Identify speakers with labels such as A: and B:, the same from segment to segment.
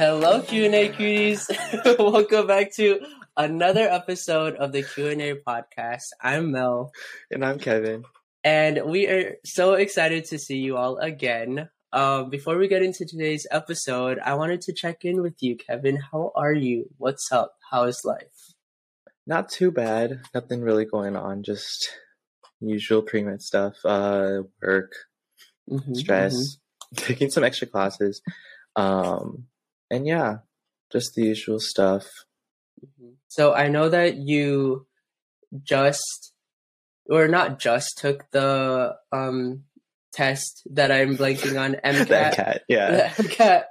A: Hello, Q and A cuties. Welcome back to another episode of the Q and A podcast. I'm Mel,
B: And I'm Kevin.
A: and we are so excited to see you all again. Um, before we get into today's episode, I wanted to check in with you, Kevin. How are you? What's up? How is life?
B: Not too bad. Nothing really going on. Just usual pre-med stuff. Uh, work,
A: Mhm,
B: stress, taking some extra classes. Um, and yeah, just the usual stuff.
A: mhm. So I know that you just, or not just, took the um test that I'm blanking on MCAT.
B: cat, yeah.
A: The MCAT.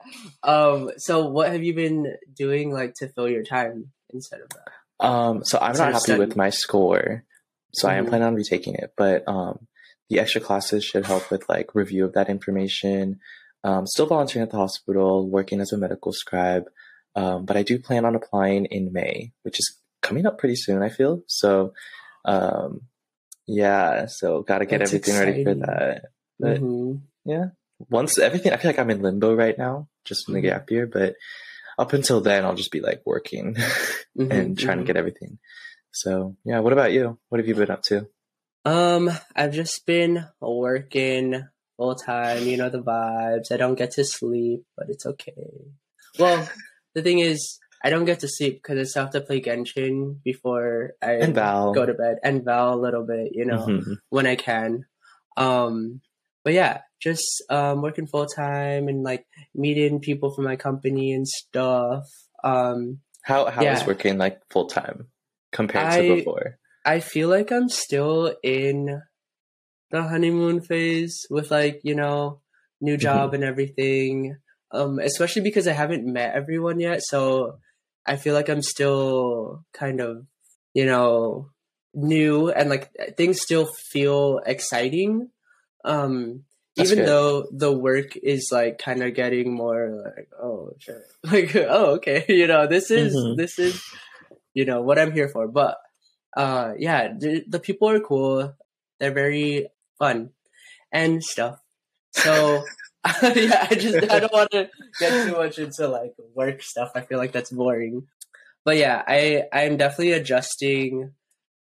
A: Um. So what have you been doing like to fill your time instead of that?
B: Um, so I'm
A: Instead
B: not happy
A: studying.
B: with my score, so I am
A: Mhm.
B: planning on retaking it. But um, the extra classes should help with like review of that information. Um, still volunteering at the hospital, working as a medical scribe. Um, but I do plan on applying in May, which is coming up pretty soon. I feel so. Um, yeah, so got to get
A: That's
B: everything ready for that. But
A: Mhm.
B: yeah, once everything, I feel like I'm in limbo right now, just in the
A: Mhm.
B: gap year. But up until then, I'll just be like working
A: Mhm,
B: and trying
A: mhm.
B: to get everything. So yeah, what about you? What have you been up to?
A: Um, I've just been working full time. You know the vibes. I don't get to sleep, but it's okay. Well, the thing is, I don't get to sleep because I still have to play Genshin before I go to bed, and Val a little bit. You know.
B: Mhm.
A: when I can. Um, but yeah, just um, working full time and like meeting people from my company and stuff. Um,
B: How how is
A: Yeah.
B: working like full time compared
A: I-
B: to before?
A: I feel like I'm still in the honeymoon phase with like you know new job and everything. Um, especially because I haven't met everyone yet, so I feel like I'm still kind of you know new and like things still feel exciting. Um,
B: That's
A: even
B: good.
A: though the work is like kind of getting more like oh shit like oh okay you know this is
B: Mhm.
A: this is you know what i'm here for but uh yeah the, the people are cool they're very fun and stuff. So yeah i just i don't want to get too much into like work stuff. I feel like that's boring. But yeah i i'm definitely adjusting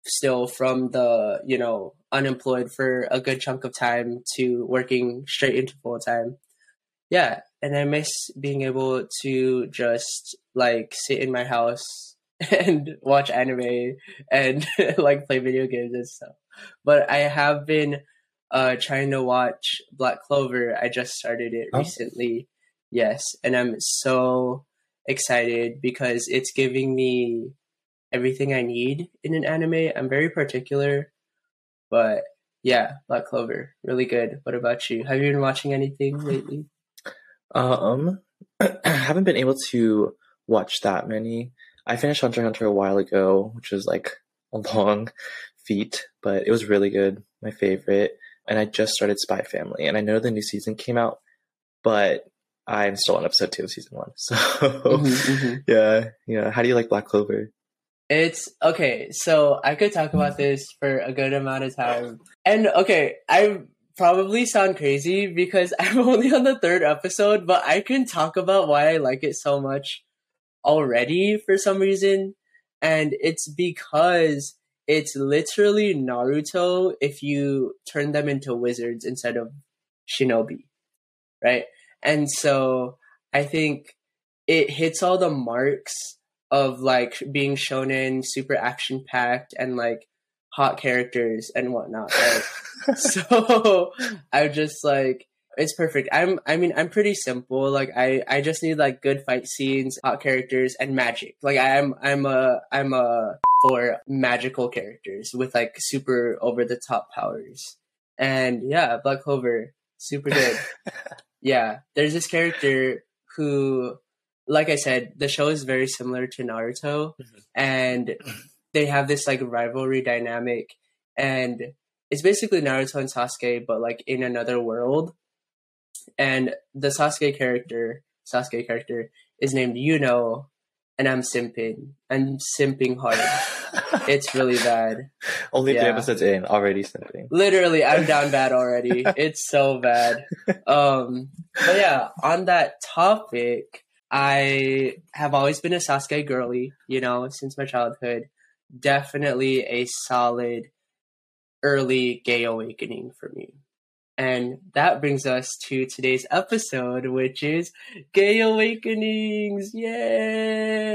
A: still from the you know unemployed for a good chunk of time to working straight into full time yeah and i miss being able to just like sit in my house and watch anime and like play video games and stuff. But i have been uh trying to watch black clover i just started it
B: Oh.
A: recently yes and i'm so excited because it's giving me everything I need in an anime. I'm very particular, but yeah, Black Clover, really good. What about you? Have you been watching anything lately?
B: Um, I haven't been able to watch that many. I finished Hunter Hunter a while ago, which was like a long feat, but it was really good. My favorite. And I just started Spy Family, and I know the new season came out, but I'm still on episode two of season one. So
A: Mhm, mhm.
B: yeah, yeah. How do you like Black Clover?
A: It's okay. So I could talk about this for a good amount of time. And okay, I probably sound crazy because I'm only on the third episode, but I can talk about why I like it so much already for some reason. And it's because it's literally Naruto if you turn them into wizards instead of shinobi. Right? And so I think it hits all the marks of like being shonen, super action packed, and like hot characters and whatnot. Right? so I'm just like it's perfect. I'm I mean I'm pretty simple. Like I I just need like good fight scenes, hot characters, and magic. Like I'm I'm a I'm a for magical characters with like super over the top powers. And yeah, Black Clover, super good. yeah, there's this character who like I said, the show is very similar to Naruto,
B: Mhm.
A: and they have this like rivalry dynamic, and it's basically Naruto and Sasuke, but like in another world. And the Sasuke character, Sasuke character, is named Yuno, and I'm simping. I'm simping hard. It's really bad.
B: Only three
A: yeah.
B: episodes in, already simping.
A: Literally, I'm down bad already. It's so bad. Um, but yeah, on that topic, I have always been a Sasuke girly, you know, since my childhood. Definitely a solid early gay awakening for me. And that brings us to today's episode, which is Gay Awakenings. Yay!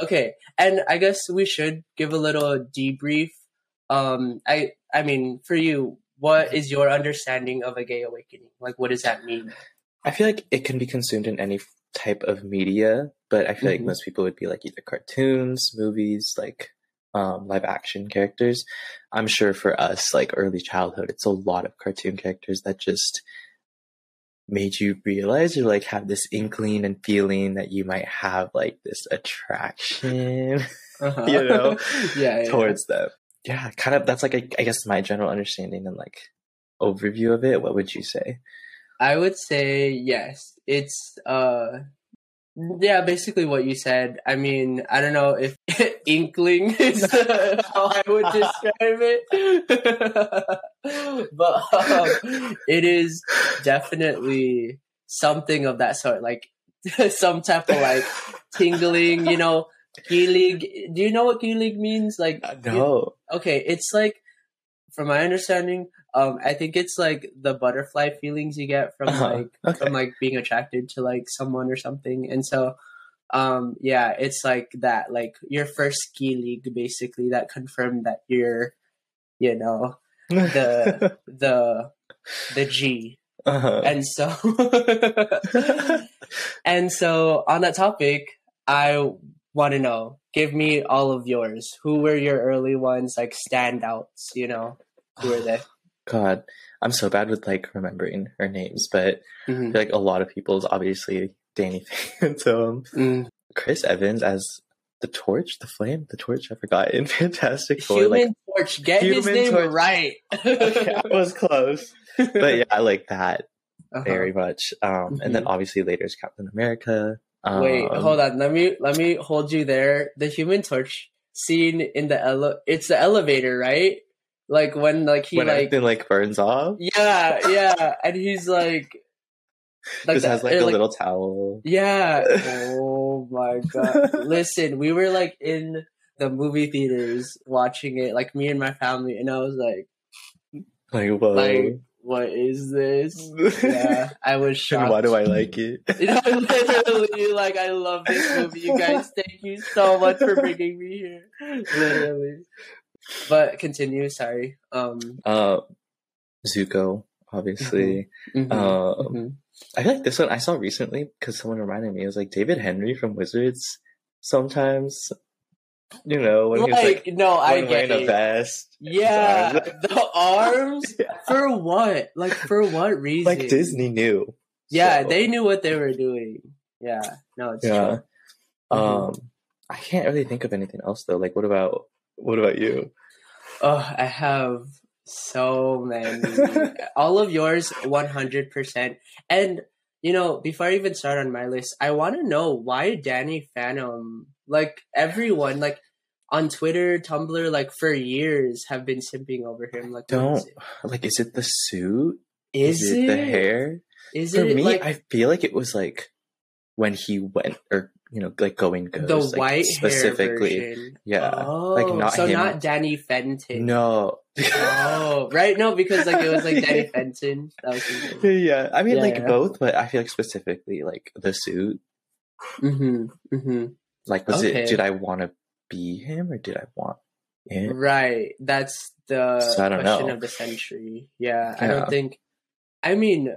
A: Okay, and I guess we should give a little debrief. Um, I I mean, for you, what is your understanding of a gay awakening? Like, what does that mean?
B: I feel like it can be consumed in any type of media, but I feel like
A: Mhm.
B: most people would be like either cartoons, movies, like um, live action characters. I'm sure for us, like early childhood, it's a lot of cartoon characters that just made you realize or like have this inkling and feeling that you might have like this attraction
A: Uh-huh.
B: You know,
A: yeah, yeah.
B: towards them. Yeah, kind of. That's like I I guess my general understanding and like overview of it. What would you say?
A: I would say yes. It's uh yeah, basically what you said. I mean, I don't know if inkling is how I would describe it. but um, it is definitely something of that sort, like some type of like tingling, you know, kilig. Do you know what kilig means? Like
B: No.
A: okay, it's like from my understanding, um, I think it's like the butterfly feelings you get from
B: Uh-huh.
A: like
B: Okay.
A: from like being attracted to like someone or something. And so um yeah, it's like that, like your first kilig basically that confirmed that you're you know, the the the G.
B: uh-huh.
A: And so and so on that topic, I want to know, give me all of yours. Who were your early ones, like standouts, you know? Who were they?
B: God, I'm so bad with like remembering her names, but I
A: Mhm.
B: feel like a lot of people's obviously Danny Phantom,
A: Mm.
B: Chris Evans as the Torch, the Flame, the Torch. I forgot in Fantastic Four. Like,
A: Human Torch, get his name
B: Torch.
A: right.
B: okay, I was close, but yeah, I like that
A: Uh-huh.
B: very much. Um, and then
A: Mhm.
B: obviously later is Captain America. Um,
A: Wait, hold on. Let me let me hold you there. The Human Torch scene in the ele- it's the elevator, right? Like when like he
B: when
A: like
B: everything like burns off,
A: yeah yeah, and he's like
B: just
A: the-
B: has like a little towel.
A: Yeah. Oh my god. Listen, we were like in the movie theaters watching it, like me and my family, and I was like,
B: Like whoa.
A: like, what is this? Yeah, I was
B: and
A: shocked.
B: why do I like it?
A: You know, literally, like I love this movie. You guys, thank you so much for bringing me here. Literally. But continue. Sorry. Um.
B: Uh, Zuko, obviously.
A: mhm,
B: Um,
A: mhm.
B: I feel like this one I saw recently because someone reminded me. It was like David Henrie from Wizards. Sometimes, you know, when he was
A: like,
B: like
A: no, I get
B: wearing a vest.
A: Yeah, the arms.
B: Yeah.
A: For what? Like for what reason?
B: like Disney knew.
A: Yeah,
B: So,
A: they knew what they were doing. Yeah, no, it's
B: Yeah.
A: true. Mhm.
B: Um, I can't really think of anything else though. Like, what about what about you?
A: Oh, I have so many. All of yours, one hundred percent. And you know, before I even start on my list, I want to know why Danny Phantom. Like everyone, like on Twitter, Tumblr, like for years, have been simping over him. Like,
B: Don't
A: is
B: like. Is it the suit?
A: Is,
B: Is,
A: it,
B: it the hair?
A: Is it
B: For
A: it
B: me,
A: like
B: I feel like it was like when he went, or you know, like going
A: the
B: like,
A: white
B: specifically.
A: hair version?
B: Yeah,
A: Oh,
B: like, not
A: so
B: him.
A: not Danny Fenton.
B: No.
A: Oh, right. No, because like it was like Danny Fenton. That was
B: yeah, I mean,
A: Yeah,
B: like
A: yeah.
B: both, but I feel like specifically like the suit.
A: Mm-hmm. Mm-hmm.
B: Like, was
A: Okay.
B: it? Did I want to be him, or did I want him?
A: Right. That's the
B: So I don't
A: question
B: know.
A: of the century. Yeah, I don't think. I mean,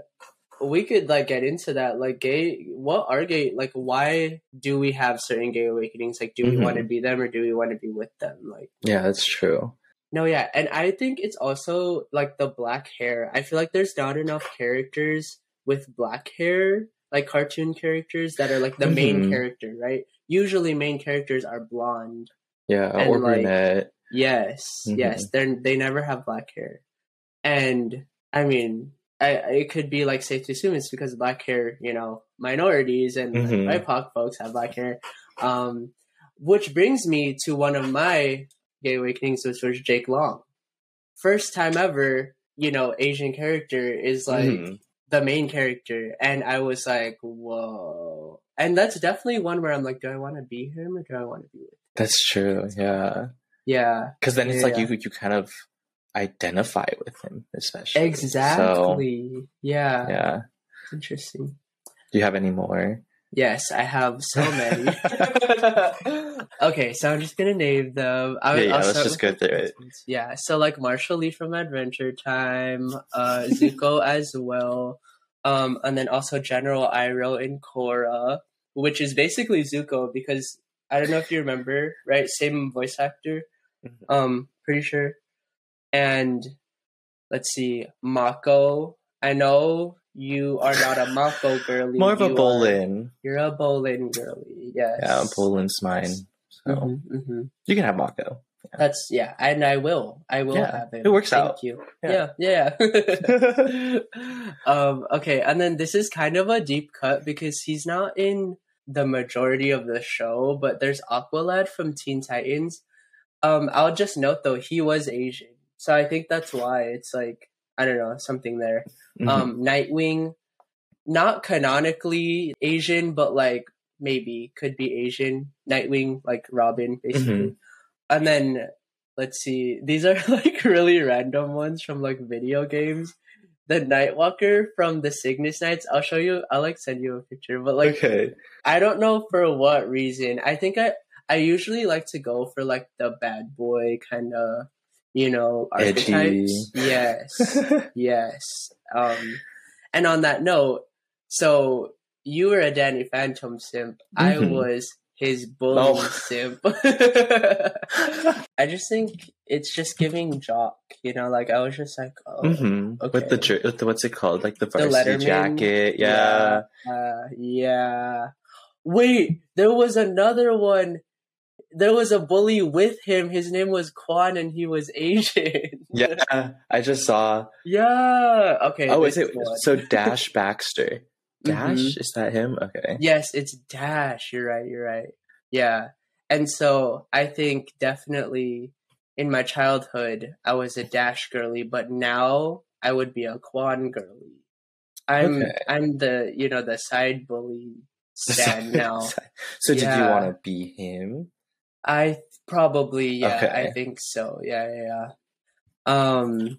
A: we could like get into that. Like, gay. What are gay? Like, why do we have certain gay awakenings? Like, do we
B: Mhm.
A: want to be them or do we want to be with them? Like,
B: Yeah, that's true.
A: no, yeah, and I think it's also like the black hair. I feel like there's not enough characters with black hair, like cartoon characters that are like the main
B: Mhm.
A: character, right? Usually, main characters are blonde.
B: Yeah,
A: And,
B: or
A: like,
B: brunette.
A: Yes,
B: Mhm.
A: yes, they are they never have black hair, and I mean, I it could be like safe to assume it's because black hair, you know, minorities and
B: Mhm.
A: like, BIPOC folks have black hair. Um, which brings me to one of my gay awakenings, which was Jake Long. First time ever, you know, Asian character is like
B: Mhm.
A: the main character, and I was like, whoa. and that's definitely one where I'm like, do I want to be him or do I want to be with?
B: That's true. Yeah.
A: Yeah,
B: Because then it's like
A: Yeah.
B: you you kind of identify with him, especially.
A: exactly. yeah.
B: So, yeah.
A: interesting.
B: Do you have any more?
A: Yes, I have so many. okay, so I'm just gonna name them. I,
B: Yeah, yeah, let's just go through it.
A: Yeah, so like Marshall Lee from Adventure Time, uh, Zuko as well, um, and then also General Iroh in Korra, which is basically Zuko because I don't know if you remember, right? Same voice actor,
B: Mhm.
A: um, pretty sure. And let's see, Mako. I know you are not a Mako girly.
B: More of a
A: you are-
B: Bolin.
A: you're a Bolin girly, yes.
B: Yeah, Bolin's mine. So
A: Mhm, mhm.
B: you can have Mako.
A: That's yeah, and I will. I will
B: Yeah,
A: have it.
B: it works
A: Thank
B: out.
A: you.
B: Yeah.
A: Yeah, yeah. um, okay, and then this is kind of a deep cut because he's not in the majority of the show, but there's Aqualad from Teen Titans. Um, I'll just note though, he was Asian. So I think that's why it's like I don't know, something there.
B: Mhm.
A: Um, Nightwing, not canonically Asian, but like maybe could be Asian. Nightwing, like Robin, basically. And then let's see, these are like really random ones from like video games. The Nightwalker from the Cygnus Knights. I'll show you. I'll like send you a picture, but like
B: okay.
A: I don't know for what reason. I think I I usually like to go for like the bad boy kind of, you know,
B: Edgy.
A: archetypes. Yes, yes. Um, and on that note, so you were a Danny Phantom simp. I
B: Mhm.
A: was his bully
B: Oh.
A: simp. I just think it's just giving jock. You know, like I was just like, oh,
B: hmm With the with the what's it called? Like the
A: The
B: varsity
A: Letterman?
B: jacket. Yeah.
A: Uh, yeah. Wait, there was another one. There was a bully with him. His name was Kwan, and he was Asian.
B: Yeah. I just saw.
A: yeah. Okay.
B: Oh, is it
A: one.
B: so Dash Baxter? Dash
A: Mhm.
B: is that him? Okay.
A: Yes, it's Dash. You're right. You're right. Yeah. And so I think definitely in my childhood I was a Dash girly, but now I would be a Kwan girly. I'm
B: Okay.
A: I'm the you know the side bully stand now.
B: so did you want to be him?
A: I probably yeah,
B: Okay.
A: I think so. Yeah, yeah, yeah. Um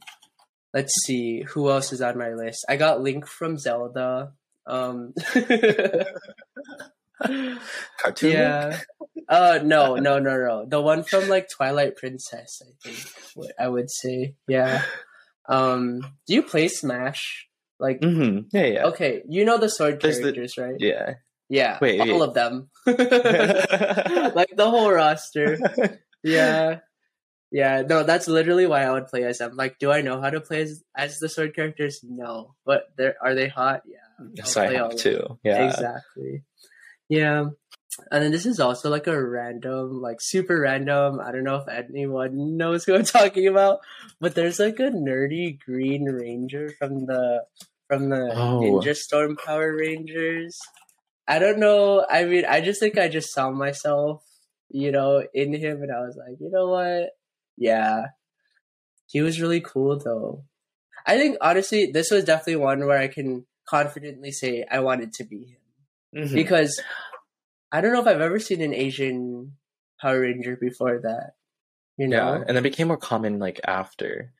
A: let's see who else is on my list. I got Link from Zelda. Um
B: Cartoon.
A: Yeah. Uh no, no, no, no. The one from like Twilight Princess, I think what I would say. Yeah. Um do you play Smash? Like
B: mm-hmm. Yeah. Yeah.
A: okay, you know the sword
B: There's the-
A: characters, right?
B: Yeah.
A: Yeah.
B: Wait,
A: all
B: wait.
A: of them. like the whole roster. Yeah. Yeah, no, that's literally why I would play as them. Like, do I know how to play as, as the sword characters? No. But they're are they hot? Yeah.
B: so I have
A: of
B: to. Yeah.
A: Exactly. Yeah. And then this is also like a random, like super random. I don't know if anyone knows who I'm talking about, but there's like a nerdy Green Ranger from the from the
B: Oh.
A: Ninja Storm Power Rangers. I don't know. I mean, I just think I just saw myself, you know, in him, and I was like, you know what? Yeah, he was really cool though. I think honestly, this was definitely one where I can confidently say I wanted to be him
B: Mhm.
A: because I don't know if I've ever seen an Asian Power Ranger before that. You
B: Yeah,
A: know?
B: and it became more common like after.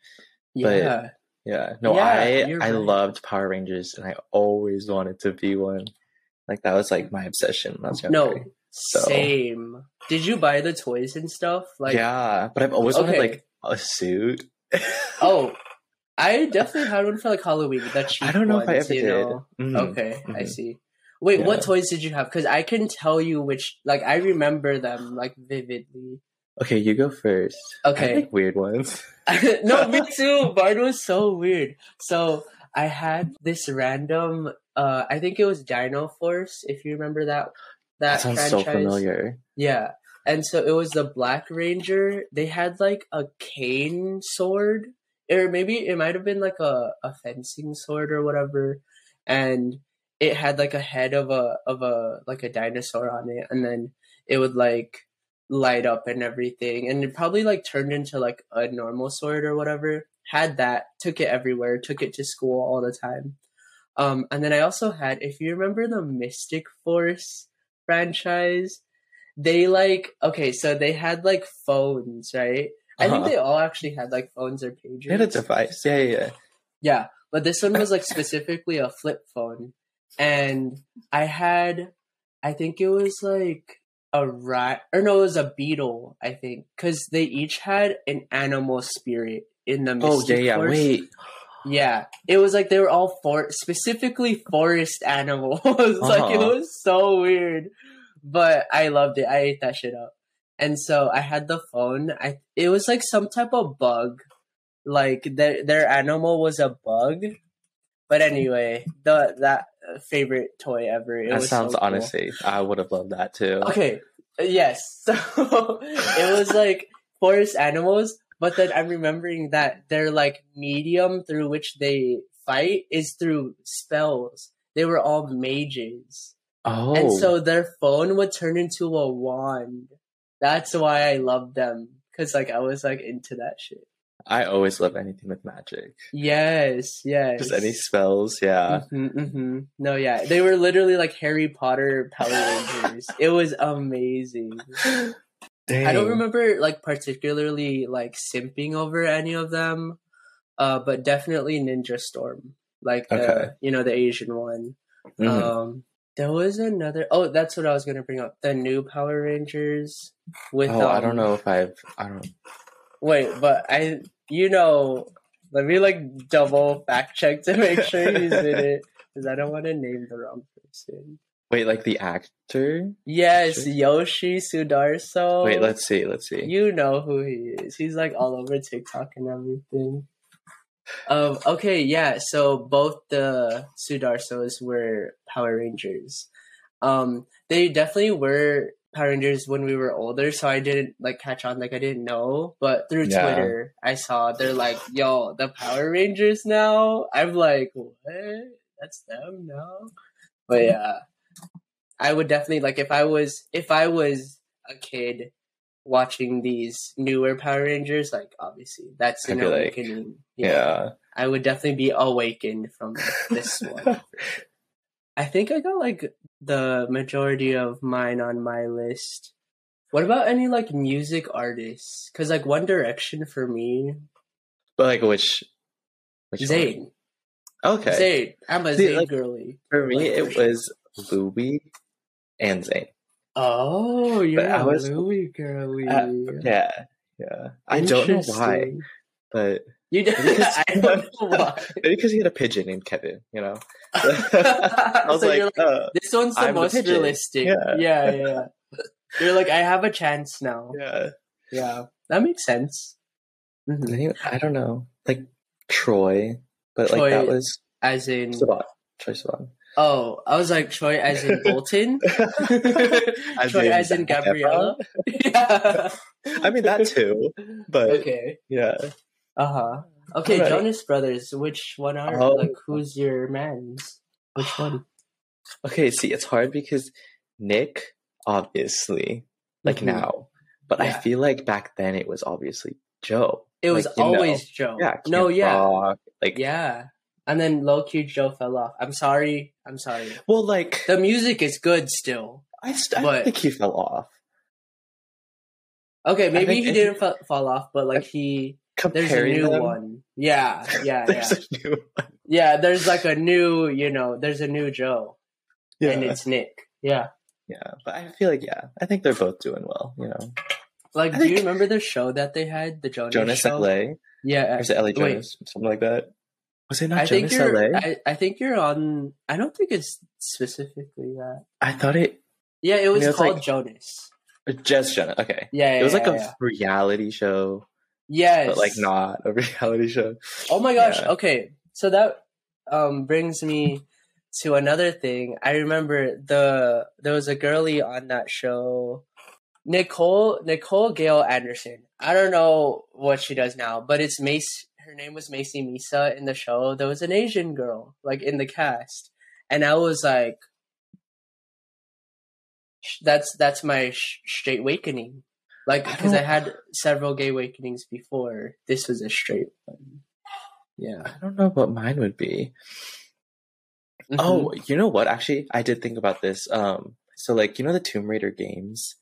B: but-
A: Yeah.
B: Yeah. No,
A: Yeah,
B: I I
A: right.
B: loved Power Rangers and I always wanted to be one. Like that was like my obsession when I was younger.
A: No, same. Did you buy the toys and stuff? Like,
B: yeah, but I've always wanted like a suit.
A: oh, I definitely had one for like Halloween. Cheap
B: I don't know if I ever
A: you
B: did.
A: know?
B: Mhm.
A: Okay, I
B: Mhm.
A: see. Wait, what toys did you have? Because I can tell you which. Like, I remember them like vividly.
B: Okay, you go first. I
A: Okay.
B: like weird ones.
A: no, me too. Bard was so weird. So I had this random. Uh I think it was Dino Force. If you remember that. That,
B: That sounds
A: franchise.
B: so familiar.
A: Yeah. And so it was the Black Ranger. They had like a cane sword, or maybe it might have been like a, a fencing sword or whatever. And it had like a head of a of a like a dinosaur on it, and then it would like light up and everything. And it probably like turned into like a normal sword or whatever. Had that, took it everywhere, took it to school all the time. Um, and then I also had, if you remember the Mystic Force franchise, they like okay, so they had like phones, right? I think
B: Uh-huh.
A: they all actually had like phones or pagers.
B: They had a device. Yeah, yeah, yeah.
A: Yeah, but this one was like specifically a flip phone, and I had, I think it was like a rat, or no, it was a beetle. I think because they each had an animal spirit in the. Mystic Force.
B: Oh, yeah,
A: Mystic
B: yeah.
A: Force.
B: Wait.
A: Yeah, it was like they were all for specifically forest animals. like it
B: Uh-huh.
A: was so weird, but I loved it. I ate that shit up. And so I had the phone. I it was like some type of bug, like their their animal was a bug. But anyway, the that favorite toy ever. It
B: That
A: was
B: sounds
A: so cool.
B: honestly. I would have loved that too.
A: Okay, yes. So it was like forest animals, but then I'm remembering that their like medium through which they fight is through spells. They were all mages.
B: Oh,
A: And so their phone would turn into a wand. That's why I loved them. Cause like I was like into that shit.
B: I always love anything with magic.
A: Yes, yes.
B: Just any spells. Yeah.
A: hmm hmm No, yeah. They were literally like Harry Potter Power Rangers. it was amazing.
B: Dang.
A: I don't remember like particularly like simping over any of them, uh, but definitely Ninja Storm, like the
B: Okay.
A: you know the Asian one.
B: Mhm.
A: Um, there was another. Oh, that's what I was gonna bring up. The new Power Rangers with.
B: oh, I
A: um,
B: don't know if I've. I don't.
A: Wait, but I you know. Let me like double fact check to make sure he's in it because I don't want to name the wrong person.
B: Wait, like the actor?
A: Yes. Yoshi Sudarso.
B: Wait, let's see. Let's see.
A: You know who he is. He's like all over TikTok and everything. Um. Okay. Yeah. So both the Sudarsos were Power Rangers. Um. They definitely were Power Rangers when we were older. So I didn't like catch on. Like I didn't know. But through
B: Yeah.
A: Twitter, I saw they're like, "Yo, the Power Rangers now." I'm like, "What? That's them now?" But yeah, I would definitely like if I was if I was a kid watching these newer Power Rangers, like obviously that's an
B: be like,
A: awakening.
B: Yeah.
A: I would definitely be awakened from this one. I think I got like the majority of mine on my list. What about any like music artists? Because like One Direction for me,
B: but like which? which?
A: Zayn.
B: Okay.
A: Zayn. I'm a
B: See,
A: Zayn
B: like,
A: girly.
B: For me, it was Louis and Zayn.
A: Oh, you're
B: But I
A: a
B: was-
A: Louis girly.
B: Uh, yeah, yeah. I don't know why, but
A: You do-
B: Because-
A: I don't know why.
B: maybe because he had a pigeon named Kevin. You know,
A: I
B: was like, uh,
A: this one's the
B: I'm
A: most realistic.
B: Yeah.
A: Yeah. yeah. You're like, I have a chance now.
B: yeah.
A: Yeah, that makes sense. Mhm.
B: I don't know, like Troy, but
A: Troy
B: like that was
A: As in,
B: Sivan. Troye Sivan.
A: Oh, I was like Troy as in Bolton.
B: As
A: Troy
B: in
A: as in Gabriella. yeah.
B: I mean that too, but
A: Okay.
B: yeah.
A: Uh huh. Okay,
B: Alright.
A: Jonas Brothers. Which one are
B: Oh.
A: like? Who's your man's? Which one?
B: Okay, see, it's hard because Nick, obviously, like
A: Mhm.
B: now, but I feel like back then it was obviously Joe.
A: It was
B: Like, you know.
A: always Joe.
B: Yeah,
A: No, yeah.
B: Rock, like
A: Yeah. And then low key Joe fell off. I'm sorry. I'm sorry.
B: well, like
A: The music is good still.
B: I, st-
A: but-
B: don't think he fell off.
A: Okay, maybe
B: think
A: he didn't fa- fall off, but like he there's a new
B: them,
A: one. Yeah, yeah, yeah.
B: a new one.
A: Yeah, there's like a new, you know, there's a new Joe.
B: Yeah,
A: And it's Nick. Yeah.
B: yeah, but I feel like yeah, I think they're both doing well. You know,
A: Like,
B: I
A: do you remember the show that they had? The Jonas,
B: Jonas
A: show?
B: LA,
A: Yeah.
B: or is it LA
A: wait.
B: Jonas, something like that? Was it not
A: I think
B: Jonas
A: you're
B: LA?
A: I, I think you're on I don't think it's specifically that.
B: I thought it
A: Yeah, it was
B: know, it's
A: called
B: like-
A: Jonas.
B: just Jonas. Okay,
A: Yeah, yeah
B: it was like
A: yeah,
B: a
A: yeah.
B: reality show,
A: Yes.
B: but like not a reality show.
A: Oh my gosh.
B: Yeah.
A: Okay. So that um brings me to another thing. I remember the there was a girlie on that show, Nicole Nicole Gale Anderson. I don't know what she does now, but it's Mace. Her name was Macy Misa in the show. There was an Asian girl like in the cast, and I was like, "That's that's my sh- straight awakening." Like because I
B: don't-
A: had several gay awakenings before. This was a straight one. Yeah.
B: I don't know what mine would be.
A: Mhm.
B: Oh, you know what? Actually, I did think about this. Um, So like you know the Tomb Raider games.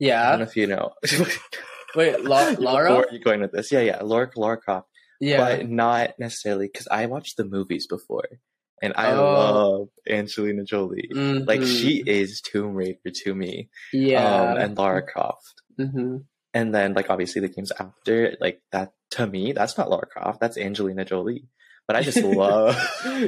B: Yeah, I don't know if you know.
A: Wait, La- Laura?
B: Where are you going with this? Yeah, yeah, Laura Laura Croft,
A: Yeah.
B: but not necessarily because I watched the movies before, and I
A: Oh.
B: love Angelina Jolie. Like
A: Mhm.
B: she is Tomb Raider to me,
A: Yeah.
B: um, and Lara Croft.
A: hmm
B: And then like obviously the games after, like that to me, that's not Lara Croft, that's Angelina Jolie. But I just love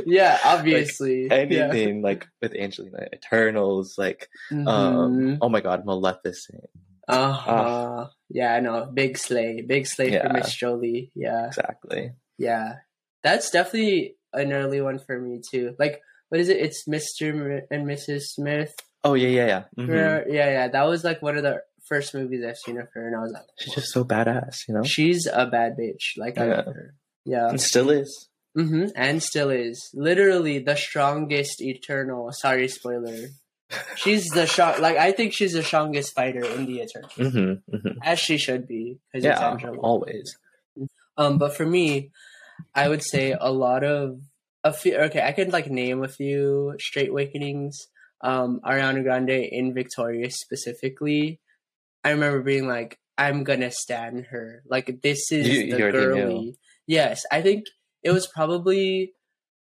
A: yeah, obviously. yeah.
B: anything like with Angelina, Eternals, like
A: Mhm.
B: um oh my god, Maleficent.
A: Uh-huh. Yeah, I know. Big slay. Big slay
B: Yeah.
A: for Miss Jolie. Yeah.
B: Exactly.
A: Yeah. That's definitely an early one for me too. Like what is it? It's Mr. And Mrs. Smith.
B: Oh yeah, yeah, yeah. Mhm.
A: Yeah, yeah. That was like one of the first movies I've seen of her and I was like,
B: She's just so badass, you know?
A: she's a bad bitch. Like I love
B: Yeah.
A: her. Yeah.
B: And still is.
A: hmm And still is. Literally the strongest eternal. Sorry, spoiler. She's the strong. Like I think she's the strongest fighter in the Eternal,
B: Mm-hmm, mm-hmm.
A: as she should be.
B: Yeah, always.
A: Um, but for me, I would say a lot of a few. Okay, I could like name a few straight awakenings. Um, Ariana Grande in Victorious specifically. I remember being like, I'm gonna stand her. Like this is
B: You-
A: the girly. Yes, I think it was probably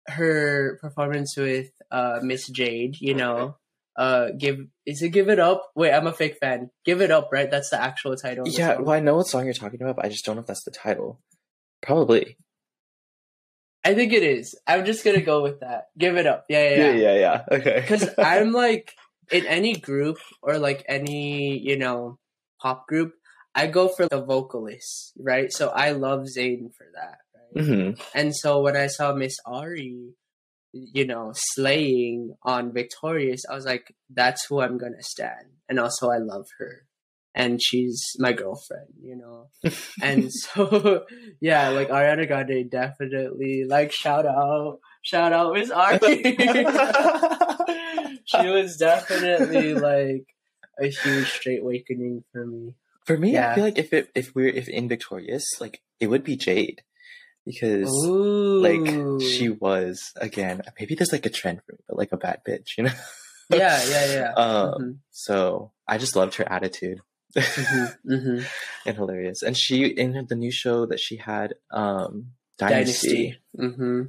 A: her performance with uh Miss Jade. You know, uh, give is it Give It Up? Wait, I'm a fake fan. Give It Up, right? That's the actual title. of the
B: Yeah,
A: song.
B: well I know what song you're talking about, but I just don't know if that's the title. Probably.
A: I think it is. I'm just gonna go with that. Give it up. Yeah, yeah, yeah.
B: yeah, yeah. Okay.
A: Because I'm like in any group or like any you know pop group, I go for the vocalist, right? So I love Zayn for that, right?
B: hmm
A: And so when I saw Miss Ari, you know, slaying on Victorious, I was like, that's who I'm gonna stand. And also, I love her, and she's my girlfriend, you know. and so, yeah, like Ariana Grande definitely like shout out, shout out Miss Ari. she was definitely like a huge straight awakening for me.
B: For me,
A: Yeah.
B: I feel like if it if we're if in Victorious, like it would be Jade. Because
A: Ooh,
B: like she was again, maybe there's like a trend for me, but like a bad bitch, you know?
A: yeah, yeah, yeah.
B: Um so I just loved her attitude.
A: hmm hmm
B: and hilarious. And she in the new show that she had, um Dynasty,
A: Dynasty. hmm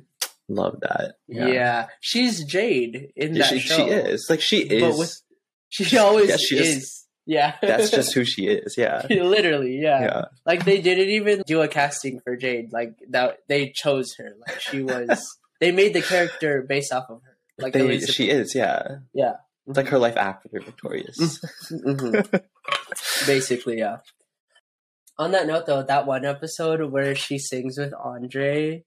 B: loved that.
A: Yeah. she's Jade in
B: Yeah,
A: that
B: she,
A: show.
B: she is. Like she
A: But
B: is
A: with- She always
B: Yeah, she just-
A: is. Yeah,
B: that's just who she is, yeah.
A: literally. Yeah.
B: Yeah.
A: like they didn't even do a casting for Jade. Like that, they chose her. Like she was. they made the character based off of her. Like
B: They, she is, yeah.
A: Yeah.
B: It's like her life after Victorious.
A: Mhm. Basically, yeah. On that note, though, that one episode where she sings with Andre,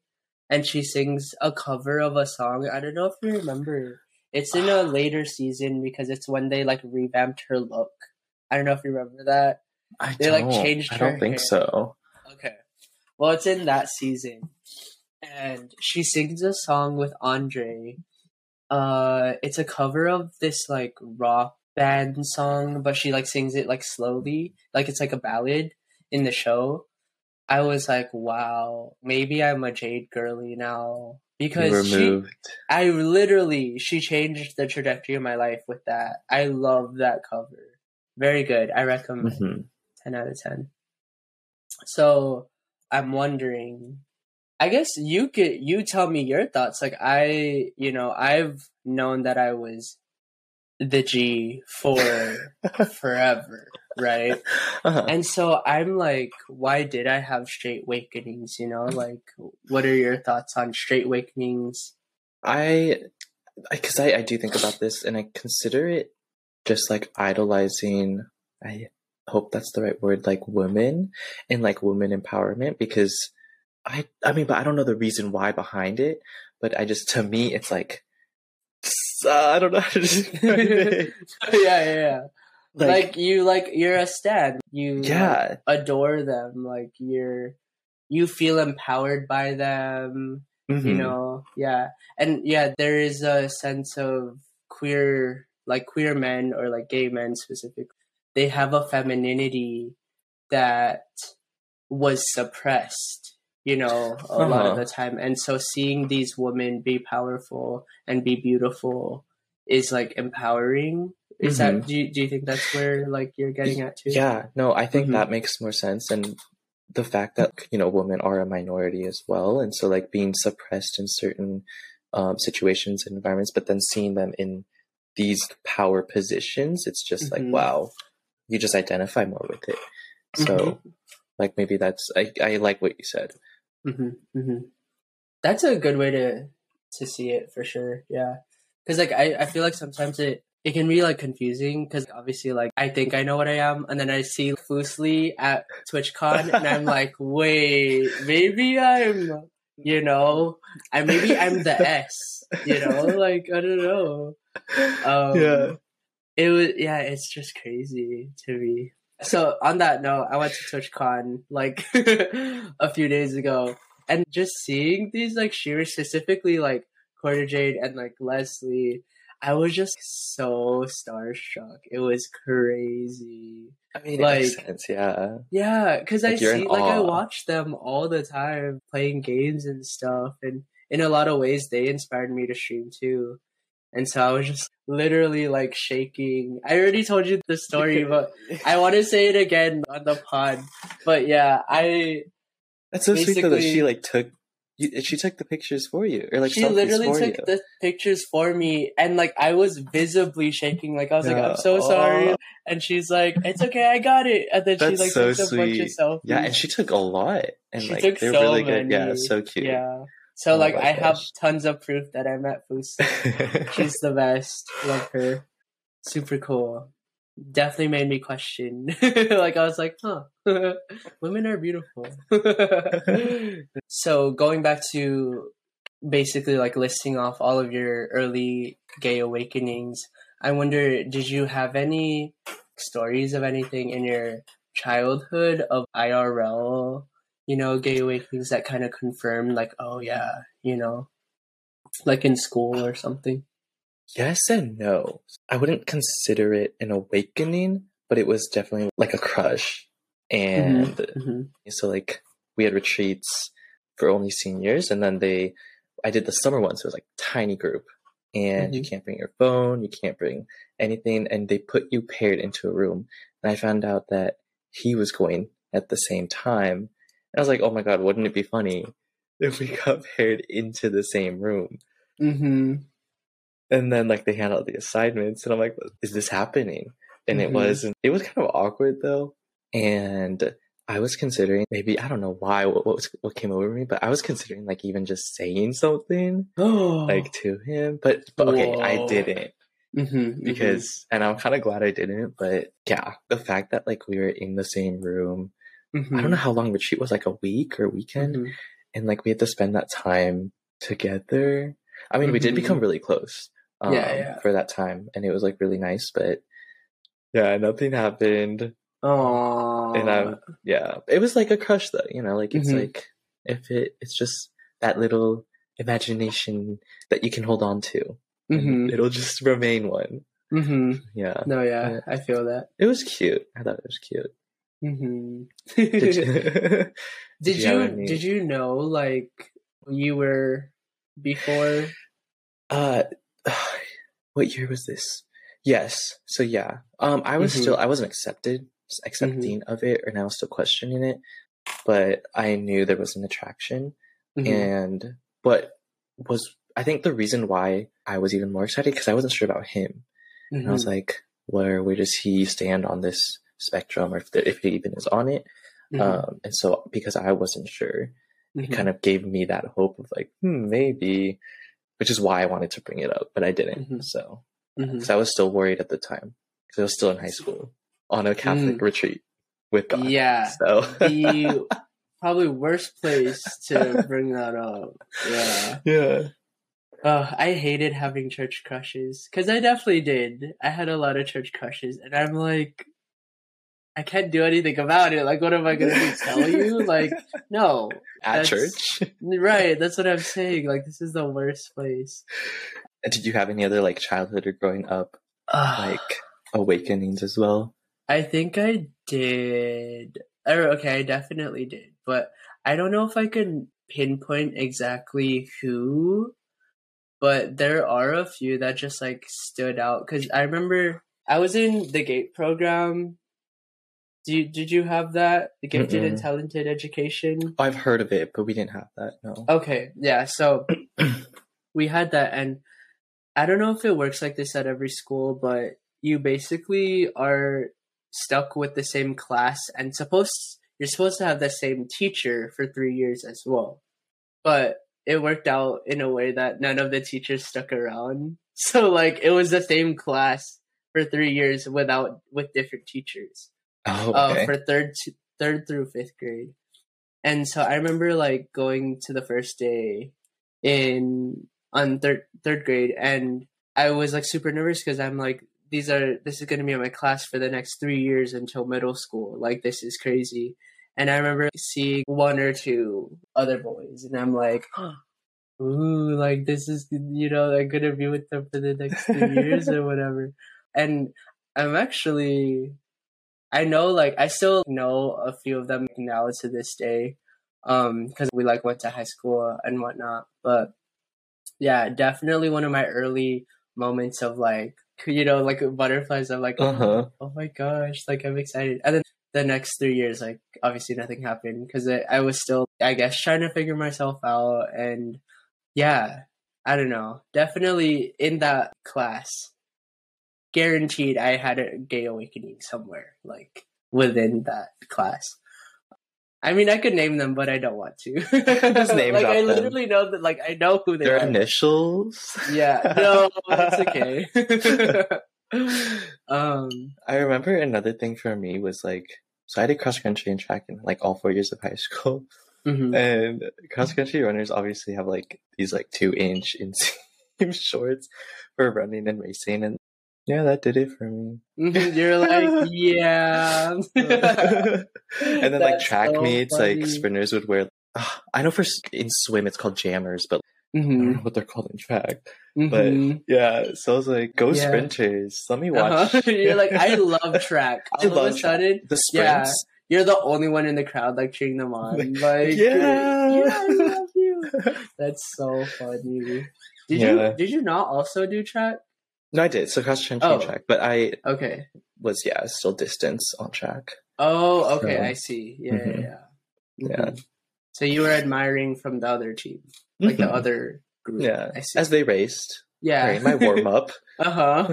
A: and she sings a cover of a song. I don't know if you remember. It's in a later season because it's when they like revamped her look. I don't know if you remember that.
B: I
A: They, like,
B: don't-
A: changed
B: I don't think
A: hair.
B: so.
A: Okay. Well, it's in that season. And she sings a song with Andre. Uh it's a cover of this like rock band song, but she like sings it like slowly, like it's like a ballad in the show. I was like, wow, maybe I'm a Jade girly now because she. I literally she changed the trajectory of my life with that. I love that cover. Very good. I recommend.
B: Mhm.
A: 10 out of 10. So I'm wondering, I guess you could, you tell me your thoughts. Like, I, you know, I've known that I was the G for forever, right?
B: Uh-huh.
A: And so I'm like, why did I have straight awakenings? You know, like, what are your thoughts on straight awakenings?
B: I, because I, I do think about this and I consider it just like idolizing. I hope that's the right word, like women and like women empowerment because I, I mean, but I don't know the reason why behind it, but I just, to me, it's like, uh, I don't know how to describe it.
A: yeah, yeah, yeah. Like,
B: Like,
A: you, like, you're a stan. You, like,
B: yeah,
A: adore them. Like, you're, you feel empowered by them. you
B: mhm.
A: know yeah and yeah there is a sense of queer like queer men or like gay men specifically they have a femininity that was suppressed you know a lot of
B: Uh-huh.
A: the time and so seeing these women be powerful and be beautiful is like empowering Is
B: Mhm.
A: that do you, do you think that's where like you're getting at too?
B: Yeah, no, I think
A: Mhm.
B: that makes more sense. And the fact that, you know, women are a minority as well. And so, like, being suppressed in certain um, situations and environments, but then seeing them in these power positions, it's just like,
A: Mhm.
B: wow, you just identify more with it. So,
A: Mhm.
B: like, maybe that's, I, I like what you said.
A: hmm hmm That's a good way to to see it for sure. Yeah, because like I I feel like sometimes it it can be like confusing because obviously like I think I know what I am and then I see Fuslie at TwitchCon and I'm like wait maybe I'm you know I maybe I'm the S you know like I don't know um,
B: Yeah.
A: it was yeah it's just crazy to me. So on that note i went to twitchcon like a few days ago and just seeing these like shearers specifically like QuarterJade and like Leslie I was just so starstruck. It was crazy.
B: I mean, it makes
A: Like-
B: sense, yeah.
A: yeah because I
B: Like, you're
A: see like I watch them all the time playing games and stuff and in a lot of ways they inspired me to stream too and so I was just literally like shaking. I already told you the story, but I want to say it again on the pod. But yeah, I
B: That's so sweet though that she like took she took the pictures for you or like
A: she literally took
B: you.
A: the pictures for me, and like I was visibly shaking. Like I was like, "I'm so sorry,"
B: Aw.
A: and she's like, "It's okay, I got it." And then she like
B: so
A: took a bunch of selfies.
B: Yeah, and she took a lot, and
A: She
B: like they're
A: so
B: really good. Yeah, so cute.
A: yeah. So
B: Oh
A: like I have tons of proof that I met Foos. She's the best. Love her. Super cool. Definitely made me question. like I was like, huh. Women are beautiful. so going back to basically like listing off all of your early gay awakenings, I wonder did you have any stories of anything in your childhood of IRL, you know, gay awakenings that kind of confirmed like, oh yeah, you know, like in school or something?
B: yes and no. I wouldn't consider it an awakening, but it was definitely like a crush. And
A: hmm
B: so like we had retreats for only seniors, and then they, I did the summer one, so it was like tiny group, and you
A: Mhm.
B: can't bring your phone, you can't bring anything, and they put you paired into a room, and I found out that he was going at the same time, I was like, oh my god, wouldn't it be funny if we got paired into the same room?
A: hmm
B: And then like they hand out the assignments, and I'm like, is this happening? And it
A: Mhm.
B: was, it was kind of awkward though. And I was considering maybe I don't know why what what, was, what came over me, but I was considering like even just saying something like to him. But but okay, I didn't
A: hmm
B: because, and I'm kind of glad I didn't. But yeah, the fact that like we were in the same room,
A: Mm-hmm.
B: I don't know how long the retreat was, like a week or weekend, and like we had to spend that time together. I mean, we did become really close. Um,
A: Yeah, yeah.
B: For that time, and it was like really nice, but yeah, nothing happened.
A: Oh,
B: And I'm yeah, it was like a crush though. You know, like it's
A: Mhm.
B: like if it, it's just that little imagination that you can hold on to. It'll just remain one.
A: hmm
B: Yeah,
A: No, yeah,
B: Yeah.
A: I feel that.
B: it was cute. I thought it was cute.
A: Hmm
B: Did you? Did you have any-
A: did you know like you were before?
B: Uh, what year was this? Yes. So yeah, um, I was
A: Mhm.
B: still I wasn't accepted, accepting of it, and I was still questioning it, but I knew there was an attraction,
A: Mhm.
B: and what was I think the reason why I was even more excited because I wasn't sure about him, and I was
A: Mhm.
B: like, where where does he stand on this spectrum, or if there, if he even is on it?
A: Mhm.
B: Um, and so because I wasn't sure, it
A: Mhm.
B: kind of gave me that hope of like, hmm, maybe, which is why I wanted to bring it up, but I didn't.
A: Mhm.
B: So, because I was still worried at the time, because I was still in high school on a Catholic retreat with God.
A: Mm. Yeah,
B: So,
A: the probably worst place to bring that up. Yeah.
B: yeah.
A: Oh, I hated having church crushes because I definitely did. I had a lot of church crushes, and I'm like, I can't do anything about it. Like, what am I gonna? Tell you? Like, no,
B: At church.
A: right? That's what I'm saying. Like, this is the worst place.
B: Did you have any other like childhood or growing up like awakenings as well?
A: I think I did. Or okay, I definitely did, but I don't know if I can pinpoint exactly who. But there are a few that just like stood out because I remember I was in the GATE program. Do you, did you have that? The Gifted and
B: Mm-mm.
A: Talented Education?
B: I've heard of it, but we didn't have that. No.
A: Okay, yeah. So we had that, and I don't know if it works like this at every school, but you basically are stuck with the same class, and supposed you're supposed to have the same teacher for three years as well. But it worked out in a way that none of the teachers stuck around. So like it was the same class for three years without with different teachers
B: Oh,
A: uh, for third to, third through fifth grade. And so I remember like going to the first day in on third third grade, and I was like super nervous because I'm like, these are this is gonna be my class for the next three years until middle school. Like this is crazy. And I remember seeing one or two other boys, and I'm like, ooh, like this is you know I'm gonna be with them for the next three years or whatever. And I'm actually I know like I still know a few of them now to this day. Um, because we like went to high school and whatnot. But yeah, definitely one of my early moments of like you know, like butterflies of like
B: Uh huh.
A: oh my gosh, like I'm excited. And then the next three years, like obviously nothing happened because I, I was still, I guess, trying to figure myself out. And yeah, I don't know. Definitely in that class, guaranteed I had a gay awakening somewhere, like within that class. I mean, I could name them, but I don't want to.
B: Just name
A: like I
B: them.
A: literally know that, like I know who they
B: Their
A: are.
B: Their initials.
A: Yeah, no, it's okay. um,
B: I remember another thing for me was like, so I did cross country and track in like all four years of high school,
A: mhm.
B: and cross country runners obviously have like these like two inch inseam shorts for running and racing, and yeah, that did it for me.
A: Mhm, You're like, yeah.
B: and then like track
A: so
B: meets, like
A: funny.
B: sprinters would wear. ah, I know for in swim it's called jammers, but I don't
A: Mhm,
B: know what they're called in track.
A: mhm.
B: Yeah, so I was like, go
A: Yeah.
B: sprinters. Let me watch.
A: Uh-huh. You're like, I love track.
B: I
A: All of
B: love
A: a
B: track.
A: sudden,
B: the
A: yeah.
B: sprints.
A: you're the only one in the crowd like cheering them on. Like,
B: Yeah.
A: yeah, I love you. That's so funny. Did
B: Yeah.
A: you did you not also do track?
B: No, I did. So cross country
A: Oh.
B: track, but I
A: Okay.
B: was yeah still distance on track.
A: Oh, okay.
B: So-
A: I see. Yeah,
B: Mhm.
A: yeah, yeah.
B: Yeah.
A: Mhm. So you were admiring from the other team, like the
B: Mhm.
A: other group.
B: yeah,
A: I see.
B: as they raced.
A: yeah.
B: Right, my warm up.
A: Uh huh.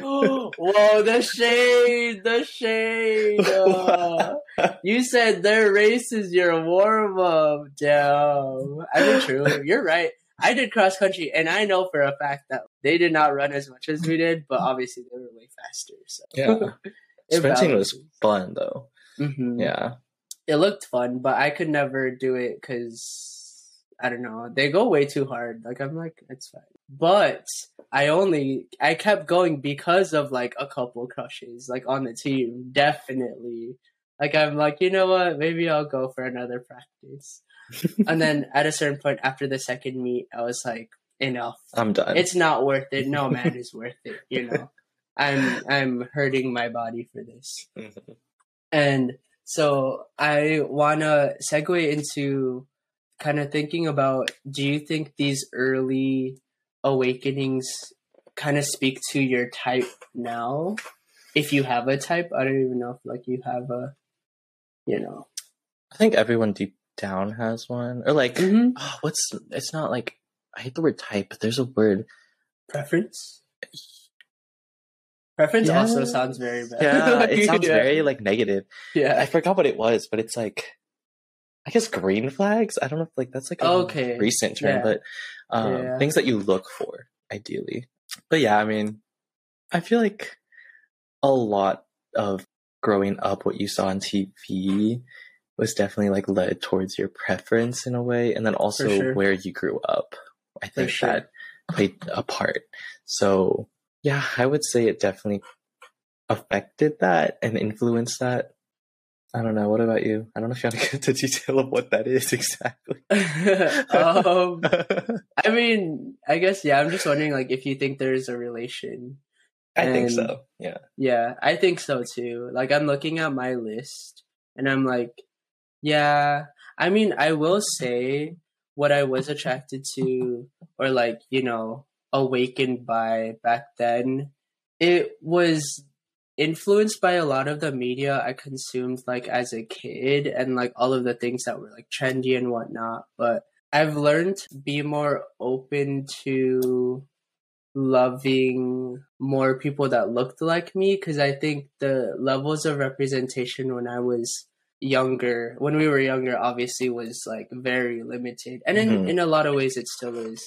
A: Whoa, the shade, the shade. Uh, you said their race is your warm up. Damn. I mean, true. You're right. I did cross country, and I know for a fact that they did not run as much as we did, but obviously they were way faster. So
B: Yeah, sprinting was fun though.
A: Mhm.
B: Yeah,
A: it looked fun, but I could never do it because I don't know. They go way too hard. Like I'm like, it's fine. But I only I kept going because of like a couple crushes like on the team. Definitely. Like I'm like, you know what? Maybe I'll go for another practice. and then at a certain point after the second meet, I was like, enough.
B: I'm done.
A: It's not worth it. No man is worth it. You know. I'm I'm hurting my body for this.
B: Mhm.
A: And so I want to segue into kind of thinking about do you think these early awakenings kind of speak to your type now? If you have a type, I don't even know if like you have a, you know.
B: I think everyone deep down has one, or like,
A: Mhm.
B: oh, what's? It's not like I hate the word type, but there's a word.
A: Preference? Preference
B: Yeah.
A: also sounds very bad.
B: Yeah, it sounds
A: Yeah.
B: very like negative.
A: Yeah, I
B: forgot what it was, but it's like, I guess green flags. I don't know if like that's like a
A: Okay.
B: recent term,
A: Yeah.
B: but um,
A: Yeah.
B: things that you look for ideally. But yeah, I mean, I feel like a lot of growing up, what you saw on TV was definitely like led towards your preference in a way, and then also
A: sure.
B: where you grew up. I think
A: sure.
B: that played a part. So yeah, I would say it definitely affected that and influenced that. I don't know. What about you? I don't know if you want to get into detail of what that is exactly.
A: um, I mean, I guess yeah. I'm just wondering, like, if you think there's a relation.
B: I think so. Yeah.
A: Yeah, I think so too. Like, I'm looking at my list, and I'm like, yeah. I mean, I will say what I was attracted to, or like, you know, awakened by back then. It was influenced by a lot of the media I consumed like as a kid and like all of the things that were like trendy and whatnot. But I've learned to be more open to loving more people that looked like me because I think the levels of representation when I was younger, when we were younger, obviously was like very limited, and in
B: Mhm.
A: in a lot of ways it still is.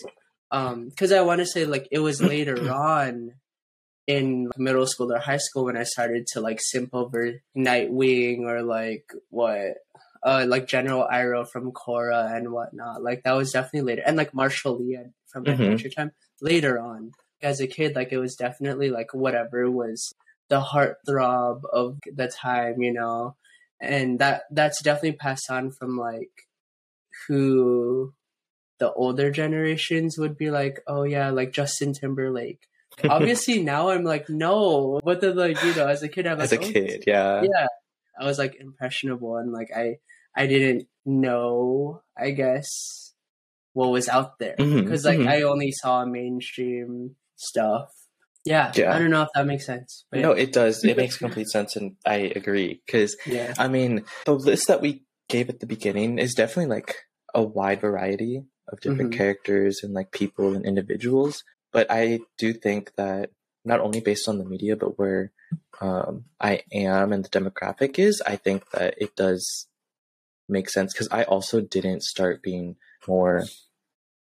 A: Um, because I want to say like it was later on in middle school or high school when I started to like simp over Nightwing or like what uh like General Iroh from Korra and whatnot. Like that was definitely later. And like Marshall Lee from
B: Mhm.
A: Adventure Time later on. As a kid, like it was definitely like whatever was the heartthrob of the time, you know. And that that's definitely passed on from like who the older generations would be like, oh yeah, like Justin Timberlake. Obviously now I'm like, no. But then like, you know, as a kid I'm
B: As
A: like,
B: a
A: oh,
B: kid, yeah.
A: yeah i was like impressionable and like i i didn't know i guess what was out there because like
B: mhm.
A: i only saw mainstream stuff yeah,
B: Yeah.
A: i don't know if that makes sense
B: No, it does. It makes complete sense, and I agree. Because
A: yeah
B: I mean, the list that we gave at the beginning is definitely like a wide variety of different
A: Mhm.
B: characters and like people and individuals. But I do think that not only based on the media, but where um, I am and the demographic is, I think that it does make sense because I also didn't start being more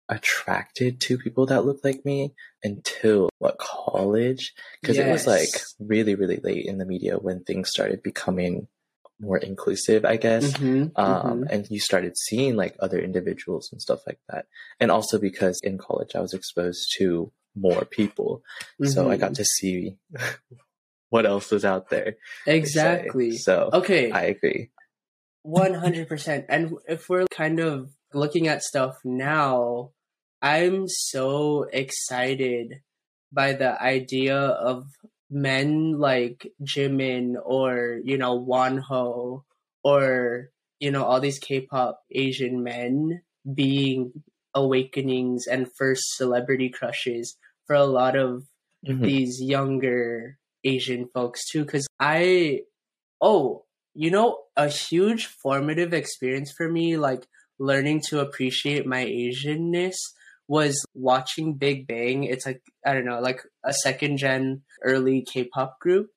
B: attracted to people that look like me until what college? Because it was like really really late in the media when things started becoming more inclusive i guess.
A: Mhm,
B: um,
A: mhm.
B: and you started seeing like other individuals and stuff like that. And also because in college i was exposed to more people. So i got to see what else was out there.
A: Exactly.
B: So
A: okay.
B: I agree.
A: 100% and if we're kind of looking at stuff now i'm so excited by the idea of men like jimin or you know wonho or you know all these k-pop asian men being awakenings and first celebrity crushes for a lot of
B: Mhm.
A: these younger Asian folks too. Cause I, oh, you know, a huge formative experience for me, like learning to appreciate my Asianness was watching Big Bang. It's like, I don't know, like a second gen early K pop group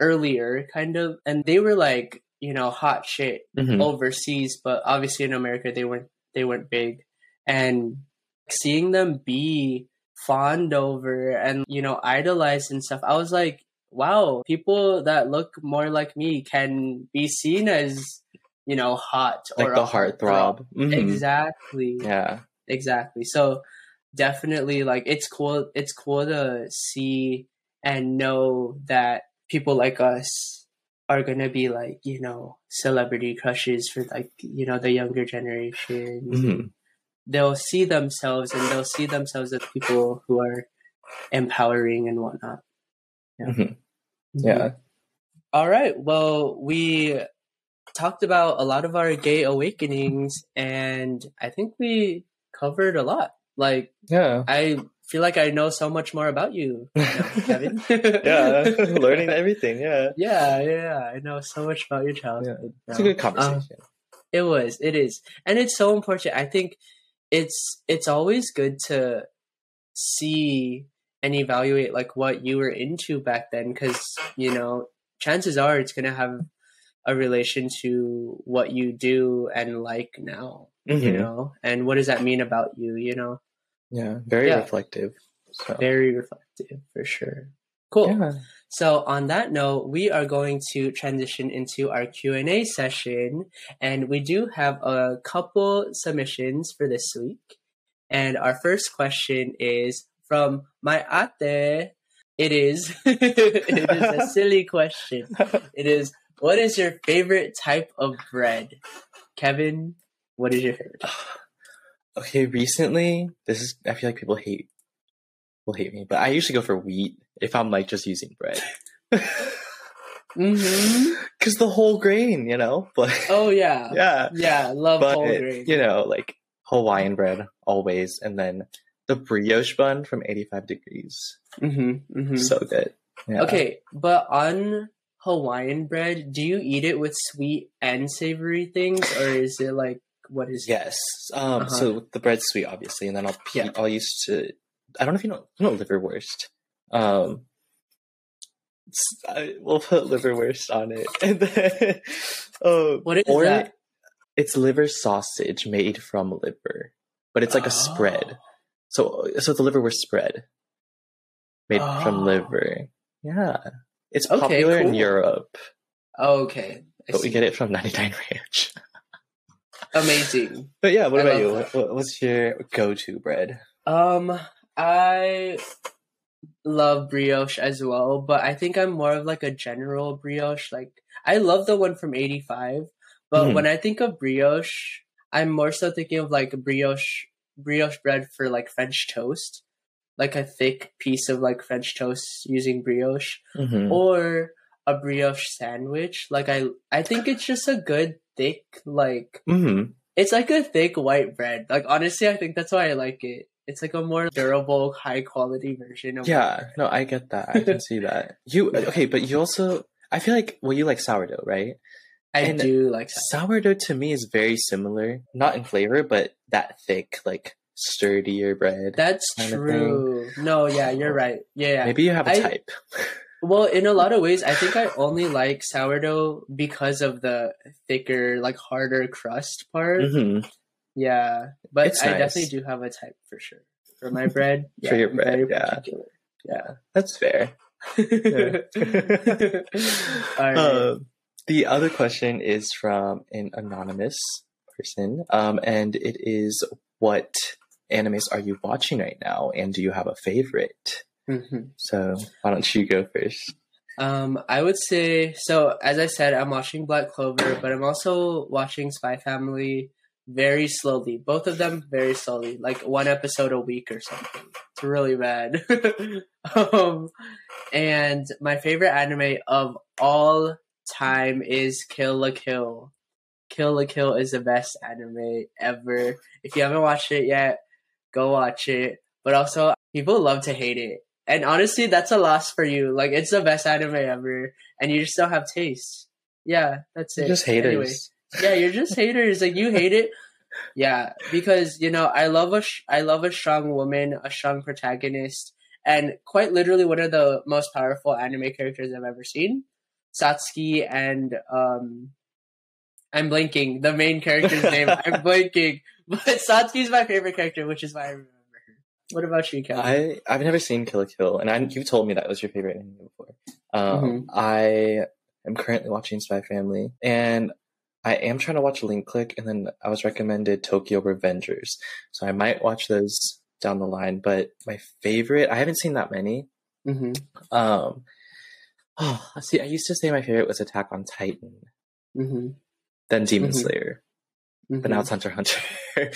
A: earlier, kind of. And they were like, you know, hot shit
B: Mhm.
A: overseas, but obviously in America they weren't they weren't big. And seeing them be fawned over and you know idolized and stuff, I was like, wow, people that look more like me can be seen as you know hot
B: like
A: or
B: the heartthrob Mhm.
A: Exactly,
B: yeah
A: exactly. So definitely, like it's cool. It's cool to see and know that people like us are gonna be like you know celebrity crushes for like you know the younger generation
B: Mhm.
A: they'll see themselves and they'll see themselves as people who are empowering and whatnot yeah
B: Mhm. yeah
A: all right well we talked about a lot of our gay awakenings and i think we covered a lot. Like
B: yeah.
A: I feel like i know so much more about you now, kevin.
B: Yeah learning everything yeah.
A: Yeah yeah i know so much about your childhood
B: it's a good conversation.
A: Um, it was. It is. And it's so important. I think it's it's always good to see and evaluate like what you were into back then cuz you know, chances are it's going to have a relation to what you do and like now, you
B: Mhm.
A: know. And what does that mean about you, you know?
B: yeah very
A: Yeah.
B: reflective so
A: Very reflective for sure. Cool.
B: yeah
A: So on that note, we are going to transition into our Q&A session and we do have a couple submissions for this week. And our first question is from my ate. It is it is a silly question. It is what is your favorite type of bread? Kevin, what is your favorite?
B: okay recently this is i feel like people hate will hate me but i usually go for wheat if i'm like just using bread
A: Mhm.
B: because the whole grain you know but
A: Oh yeah.
B: yeah
A: Yeah, love
B: but
A: whole grain.
B: you know like hawaiian bread always and then the brioche bun from 85 degrees.
A: Mm-hmm, mm-hmm.
B: So good. Yeah.
A: Okay, but on Hawaiian bread, do you eat it with sweet and savory things, or is it like what is? it?
B: Yes. Um.
A: Uh-huh.
B: So the bread's sweet, obviously, and then I'll pe-
A: Yeah.
B: I'll use to. I don't know if you know you know liverwurst. Um. I, we'll put liverwurst on it, and then. Um,
A: What is
B: or
A: that?
B: It's liver sausage made from liver, but it's like a spread.
A: Oh.
B: So so the liverwurst spread made
A: Oh.
B: from liver. Yeah, it's
A: Okay,
B: popular in
A: cool.
B: Europe,
A: Oh, okay, I
B: but we get it from 99 Ranch.
A: amazing.
B: But yeah, what
A: I
B: about you? What, what- what's your go-to bread?
A: Um, I love brioche as well, but I think I'm more of like a general brioche. Like I love the one from 85, but
B: Mhm.
A: when I think of brioche, I'm more so thinking of like brioche brioche bread for like French toast. Like a thick piece of like French toast using brioche
B: Mm-hmm.
A: or a brioche sandwich. Like I I think it's just a good thick like
B: Mm-hmm.
A: it's like a thick white bread. Like honestly, I think that's why I like it. It's like a more durable, high quality version of
B: Yeah, no, I get that. I can see that. You okay, but you also I feel like well, you like sourdough, right?
A: I
B: and
A: do like that.
B: Sourdough to me is very similar, not in flavor, but that thick, like sturdier bread.
A: That's true. No, yeah, you're right. Yeah, yeah.
B: Maybe you have a
A: I-
B: type.
A: Well, in a lot of ways, I think I only like sourdough because of the thicker, like harder crust part.
B: hmm
A: Yeah, but
B: It's
A: I
B: nice.
A: definitely do have a type for sure for my bread.
B: For your bread, yeah.
A: particular. Yeah.
B: That's fair.
A: All right.
B: Um, the other question is from an anonymous person, um, and it is what animes are you watching right now, and do you have a favorite?
A: Mhm.
B: So why don't you go first?
A: Um, I would say so. As I said, I'm watching Black Clover, but I'm also watching Spy Family very slowly. Both of them very slowly, like one episode a week or something. It's really bad. um, and my favorite anime of all time is Kill la Kill. Kill la Kill is the best anime ever. If you haven't watched it yet, go watch it. But also, people love to hate it. And honestly, that's a loss for you. Like, it's the best anime ever, and you just don't have taste. Yeah, that's it.
B: You're just haters.
A: Anyway, yeah, you're just haters. Like, you hate it. Yeah, because you know, I love a sh- I love a strong woman, a strong protagonist, and quite literally one of the most powerful anime characters I've ever seen, Satsuki, and um, I'm blanking the main character's name. I'm blanking, but Satsuki's my favorite character, which is why I remember. What about you, Kevin?
B: I I've never seen Kill la Kill, and I, you told me that was your favorite anime before. Um,
A: Mhm.
B: I am currently watching Spy Family, and I am trying to watch Link Click, and then I was recommended Tokyo Revengers, so I might watch those down the line. But my favorite, I haven't seen that many.
A: hmm
B: Um, oh, see, I used to say my favorite was Attack on Titan,
A: hmm
B: then Demon
A: Mhm.
B: Slayer, but now it's Hunter Hunter. uh,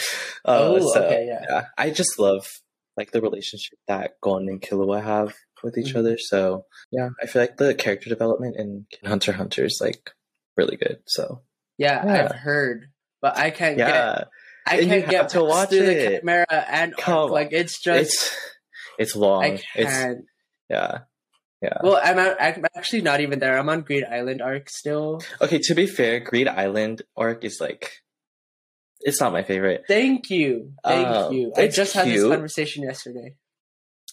A: Oh,
B: so,
A: okay, yeah.
B: yeah, I just love like the relationship that Gon and Killua have with each
A: Mhm.
B: other. So yeah, I feel like the character development in Hunter x Hunter is like really good. So
A: yeah,
B: Yeah.
A: I've heard, but I can't get I
B: And
A: can't get
B: to watch
A: through the
B: it.
A: Chimera Ant
B: Come.
A: Like it's just
B: it's it's long.
A: I can't.
B: yeah. Yeah.
A: Well, I'm out, I'm actually not even there. I'm on Greed Island arc still.
B: Okay, to be fair, Greed Island arc is like it's not my favorite.
A: Thank you, thank
B: Um,
A: you. I just had this conversation yesterday.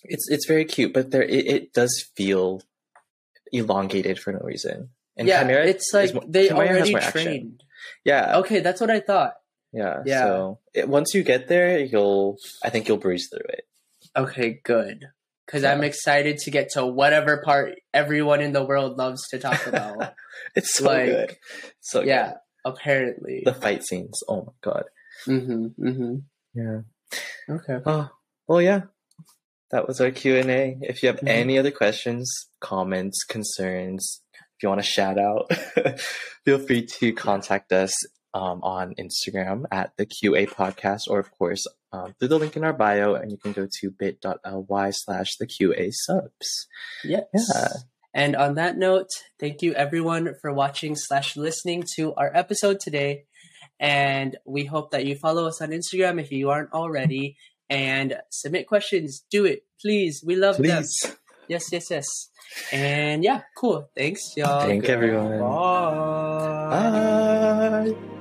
B: It's it's very cute, but there it, it does feel elongated for no reason. And
A: yeah,
B: Chimera
A: it's
B: is
A: like
B: more-
A: they
B: Chimera
A: already
B: more action.
A: trained.
B: Yeah,
A: Okay, that's what I thought.
B: yeah,
A: Yeah.
B: So it, once you get there, you'll I think you'll breeze through it.
A: Okay, good. Because
B: Yeah.
A: I'm excited to get to whatever part everyone in the world loves to talk about.
B: It's so
A: Like,
B: good. So
A: yeah, apparently.
B: the fight scenes. Oh my god.
A: hmm hmm
B: Yeah.
A: Okay.
B: Oh well, yeah. That was our Q and A. If you have
A: Mhm.
B: any other questions, comments, concerns, if you want to shout out, feel free to contact us um, on Instagram at the QA podcast, or of course um, through the link in our bio, and you can go to bit.ly slash the QA subs.
A: Yes.
B: Yeah.
A: And on that note, thank you everyone for watching slash listening to our episode today. And we hope that you follow us on Instagram if you aren't already and submit questions. Do it, please. We love
B: please. them.
A: Yes, yes, yes. And yeah, cool. Thanks, y'all.
B: Thank Good everyone.
A: Bye.
B: Bye.